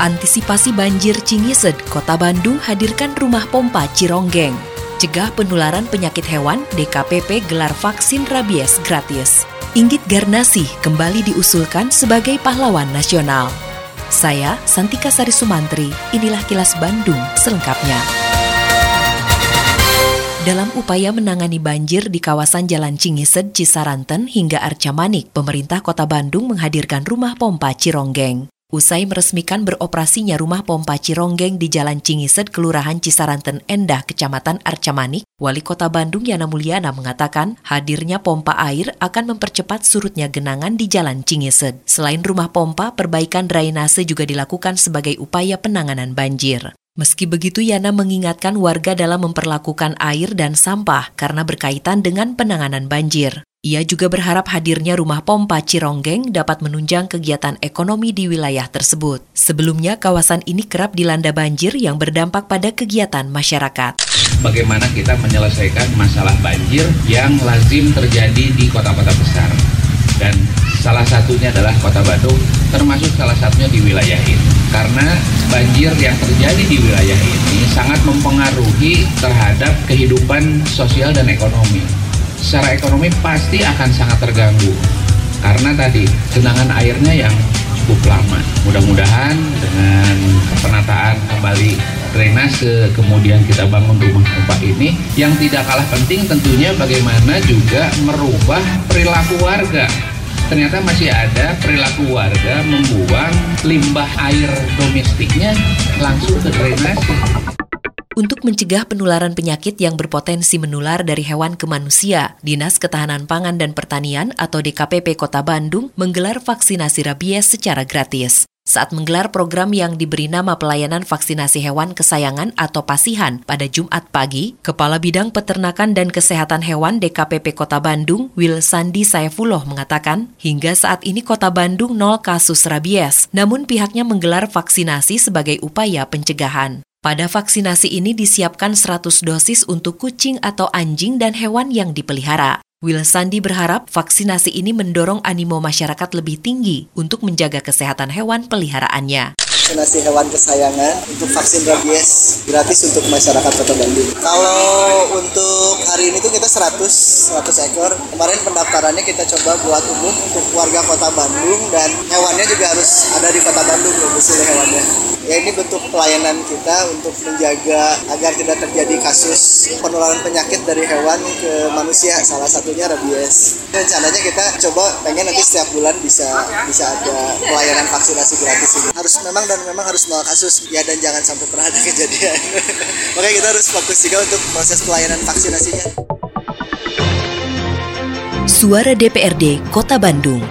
Antisipasi banjir Cingised, Kota Bandung hadirkan rumah pompa Cironggeng. Cegah penularan penyakit hewan, DKPP gelar vaksin rabies gratis. Inggit Garnasi kembali diusulkan sebagai pahlawan nasional. Saya, Santika Sari Sumantri, inilah kilas Bandung selengkapnya. Dalam upaya menangani banjir di kawasan Jalan Cingised, Cisaranten hingga Arca Manik, pemerintah kota Bandung menghadirkan rumah pompa Cironggeng. Usai meresmikan beroperasinya rumah pompa Cironggeng di Jalan Cingised, Kelurahan Cisaranten Endah, Kecamatan Arcamanik, Wali Kota Bandung Yana Mulyana mengatakan hadirnya pompa air akan mempercepat surutnya genangan di Jalan Cingised. Selain rumah pompa, perbaikan drainase juga dilakukan sebagai upaya penanganan banjir. Meski begitu, Yana mengingatkan warga dalam memperlakukan air dan sampah karena berkaitan dengan penanganan banjir. Ia juga berharap hadirnya rumah pompa Cironggeng dapat menunjang kegiatan ekonomi di wilayah tersebut. Sebelumnya, kawasan ini kerap dilanda banjir yang berdampak pada kegiatan masyarakat. Bagaimana kita menyelesaikan masalah banjir yang lazim terjadi di kota-kota besar. Dan salah satunya adalah kota Bandung, termasuk salah satunya di wilayah ini. Karena banjir yang terjadi di wilayah ini sangat mempengaruhi terhadap kehidupan sosial dan ekonomi secara ekonomi pasti akan sangat terganggu karena tadi genangan airnya yang cukup lama. Mudah-mudahan dengan penataan kembali drainase, kemudian kita bangun rumah pompa ini, yang tidak kalah penting tentunya bagaimana juga merubah perilaku warga. Ternyata masih ada perilaku warga membuang limbah air domestiknya langsung ke drainase untuk mencegah penularan penyakit yang berpotensi menular dari hewan ke manusia, Dinas Ketahanan Pangan dan Pertanian atau DKPP Kota Bandung menggelar vaksinasi rabies secara gratis. Saat menggelar program yang diberi nama pelayanan vaksinasi hewan kesayangan atau pasihan pada Jumat pagi, Kepala Bidang Peternakan dan Kesehatan Hewan DKPP Kota Bandung, Will Sandi Saifullah mengatakan, hingga saat ini Kota Bandung nol kasus rabies, namun pihaknya menggelar vaksinasi sebagai upaya pencegahan. Pada vaksinasi ini disiapkan 100 dosis untuk kucing atau anjing dan hewan yang dipelihara. Will Sandi berharap vaksinasi ini mendorong animo masyarakat lebih tinggi untuk menjaga kesehatan hewan peliharaannya vaksinasi hewan kesayangan untuk vaksin rabies gratis untuk masyarakat Kota Bandung. Kalau untuk hari ini tuh kita 100 100 ekor. Kemarin pendaftarannya kita coba buat umum untuk warga Kota Bandung dan hewannya juga harus ada di Kota Bandung domisili hewannya. Ya ini bentuk pelayanan kita untuk menjaga agar tidak terjadi kasus penularan penyakit dari hewan ke manusia. Salah satunya rabies. Rencananya kita coba pengen nanti setiap bulan bisa bisa ada pelayanan vaksinasi gratis ini. Harus memang dan memang harus nol kasus ya dan jangan sampai pernah ada kejadian makanya kita harus fokus juga untuk proses pelayanan vaksinasinya Suara DPRD Kota Bandung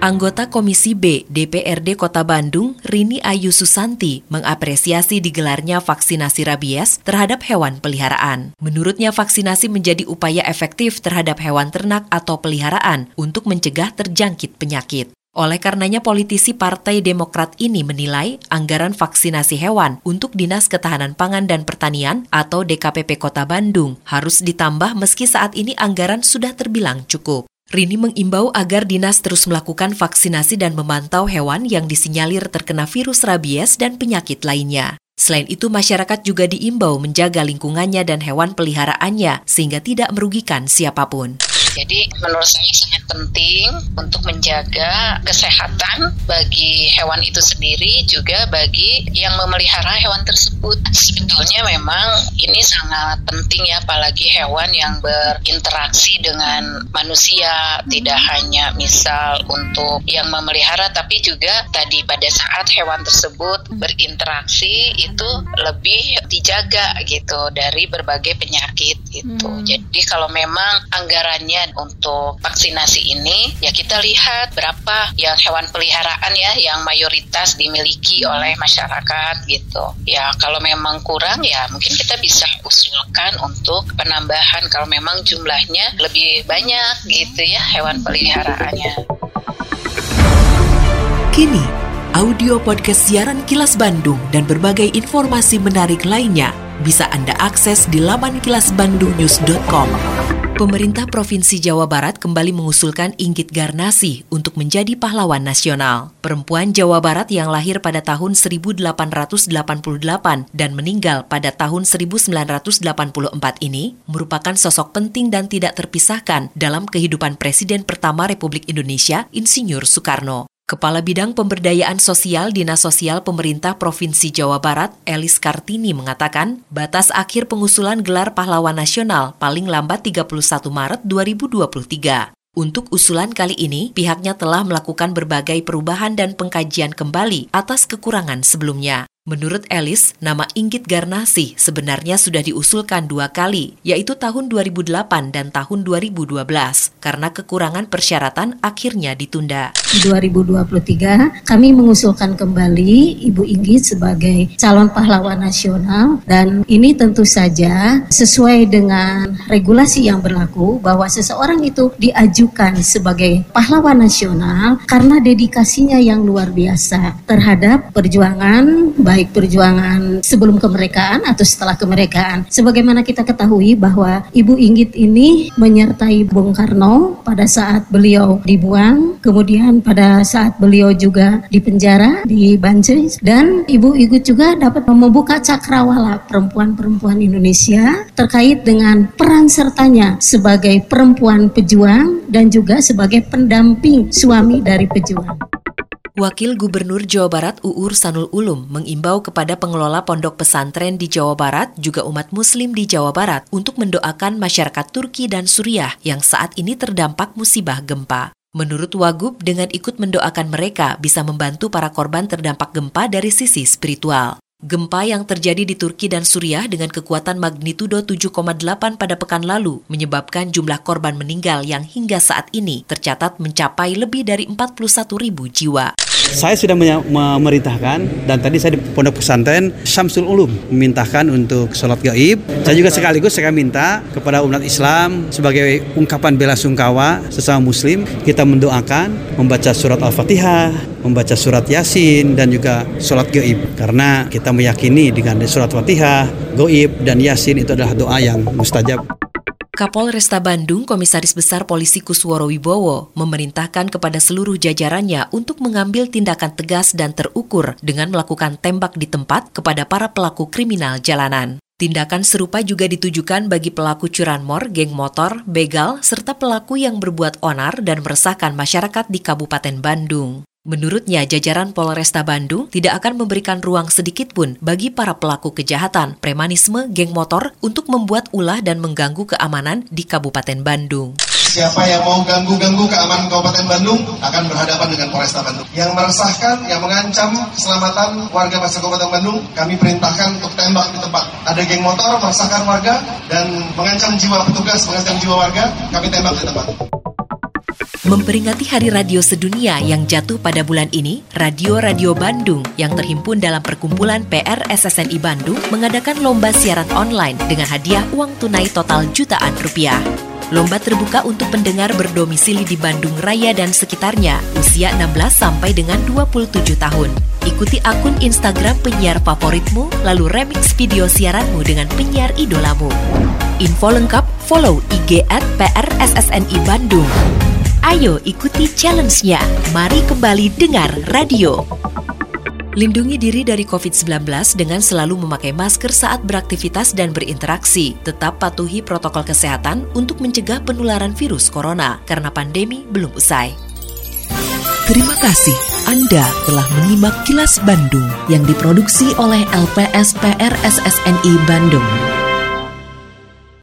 Anggota Komisi B DPRD Kota Bandung, Rini Ayu Susanti, mengapresiasi digelarnya vaksinasi rabies terhadap hewan peliharaan. Menurutnya vaksinasi menjadi upaya efektif terhadap hewan ternak atau peliharaan untuk mencegah terjangkit penyakit. Oleh karenanya politisi Partai Demokrat ini menilai anggaran vaksinasi hewan untuk Dinas Ketahanan Pangan dan Pertanian atau DKPP Kota Bandung harus ditambah meski saat ini anggaran sudah terbilang cukup. Rini mengimbau agar dinas terus melakukan vaksinasi dan memantau hewan yang disinyalir terkena virus rabies dan penyakit lainnya. Selain itu, masyarakat juga diimbau menjaga lingkungannya dan hewan peliharaannya sehingga tidak merugikan siapa pun. Jadi menurut saya sangat penting untuk menjaga kesehatan bagi hewan itu sendiri juga bagi yang memelihara hewan tersebut. Sebetulnya memang ini sangat penting ya apalagi hewan yang berinteraksi dengan manusia tidak hanya misal untuk yang memelihara tapi juga tadi pada saat hewan tersebut berinteraksi itu lebih dijaga gitu dari berbagai penyakit gitu. Hmm. Jadi kalau memang anggarannya untuk vaksinasi ini ya kita lihat berapa yang hewan peliharaan ya yang mayoritas dimiliki oleh masyarakat gitu. Ya kalau memang kurang ya mungkin kita bisa usulkan untuk penambahan kalau memang jumlahnya lebih banyak gitu ya hewan peliharaannya. Kini, audio podcast siaran Kilas Bandung dan berbagai informasi menarik lainnya bisa Anda akses di laman kilasbandungnews.com. Pemerintah Provinsi Jawa Barat kembali mengusulkan Inggit Garnasi untuk menjadi pahlawan nasional. Perempuan Jawa Barat yang lahir pada tahun 1888 dan meninggal pada tahun 1984 ini merupakan sosok penting dan tidak terpisahkan dalam kehidupan Presiden pertama Republik Indonesia, Insinyur Soekarno. Kepala Bidang Pemberdayaan Sosial Dinas Sosial Pemerintah Provinsi Jawa Barat, Elis Kartini mengatakan, batas akhir pengusulan gelar pahlawan nasional paling lambat 31 Maret 2023. Untuk usulan kali ini, pihaknya telah melakukan berbagai perubahan dan pengkajian kembali atas kekurangan sebelumnya. Menurut Elis, nama Inggit Garnasi sebenarnya sudah diusulkan dua kali, yaitu tahun 2008 dan tahun 2012, karena kekurangan persyaratan akhirnya ditunda. 2023, kami mengusulkan kembali Ibu Inggit sebagai calon pahlawan nasional dan ini tentu saja sesuai dengan regulasi yang berlaku bahwa seseorang itu diajukan sebagai pahlawan nasional karena dedikasinya yang luar biasa terhadap perjuangan baik perjuangan sebelum kemerdekaan atau setelah kemerdekaan. Sebagaimana kita ketahui bahwa Ibu Inggit ini menyertai Bung Karno pada saat beliau dibuang, kemudian pada saat beliau juga dipenjara di Banjir dan Ibu Inggit juga dapat membuka cakrawala perempuan-perempuan Indonesia terkait dengan peran sertanya sebagai perempuan pejuang dan juga sebagai pendamping suami dari pejuang. Wakil Gubernur Jawa Barat Uur Sanul Ulum mengimbau kepada pengelola pondok pesantren di Jawa Barat juga umat muslim di Jawa Barat untuk mendoakan masyarakat Turki dan Suriah yang saat ini terdampak musibah gempa. Menurut Wagub, dengan ikut mendoakan mereka bisa membantu para korban terdampak gempa dari sisi spiritual. Gempa yang terjadi di Turki dan Suriah dengan kekuatan magnitudo 7,8 pada pekan lalu menyebabkan jumlah korban meninggal yang hingga saat ini tercatat mencapai lebih dari 41 ribu jiwa. Saya sudah memerintahkan dan tadi saya di Pondok Pesantren Syamsul Ulum memintahkan untuk sholat gaib. Saya juga sekaligus saya minta kepada umat Islam sebagai ungkapan bela sungkawa sesama Muslim kita mendoakan membaca surat Al-Fatihah, membaca surat Yasin dan juga sholat gaib karena kita meyakini dengan surat Fatihah, gaib dan Yasin itu adalah doa yang mustajab. Kapol Resta Bandung, Komisaris Besar Polisi Kusworo Wibowo, memerintahkan kepada seluruh jajarannya untuk mengambil tindakan tegas dan terukur dengan melakukan tembak di tempat kepada para pelaku kriminal jalanan. Tindakan serupa juga ditujukan bagi pelaku curanmor, geng motor, begal, serta pelaku yang berbuat onar dan meresahkan masyarakat di Kabupaten Bandung. Menurutnya, jajaran Polresta Bandung tidak akan memberikan ruang sedikit pun bagi para pelaku kejahatan, premanisme, geng motor untuk membuat ulah dan mengganggu keamanan di Kabupaten Bandung. Siapa yang mau ganggu-ganggu keamanan Kabupaten Bandung akan berhadapan dengan Polresta Bandung. Yang meresahkan, yang mengancam keselamatan warga masyarakat Kabupaten Bandung, kami perintahkan untuk tembak di tempat. Ada geng motor meresahkan warga dan mengancam jiwa petugas, mengancam jiwa warga, kami tembak di tempat. Memperingati Hari Radio Sedunia yang jatuh pada bulan ini, Radio-Radio Bandung yang terhimpun dalam perkumpulan PR SSNI Bandung mengadakan lomba siaran online dengan hadiah uang tunai total jutaan rupiah. Lomba terbuka untuk pendengar berdomisili di Bandung Raya dan sekitarnya, usia 16 sampai dengan 27 tahun. Ikuti akun Instagram penyiar favoritmu, lalu remix video siaranmu dengan penyiar idolamu. Info lengkap follow IG at PRSSNI Bandung. Ayo ikuti challenge-nya. Mari kembali dengar radio. Lindungi diri dari COVID-19 dengan selalu memakai masker saat beraktivitas dan berinteraksi. Tetap patuhi protokol kesehatan untuk mencegah penularan virus corona karena pandemi belum usai. Terima kasih Anda telah menyimak kilas Bandung yang diproduksi oleh LPSPR SSNI Bandung.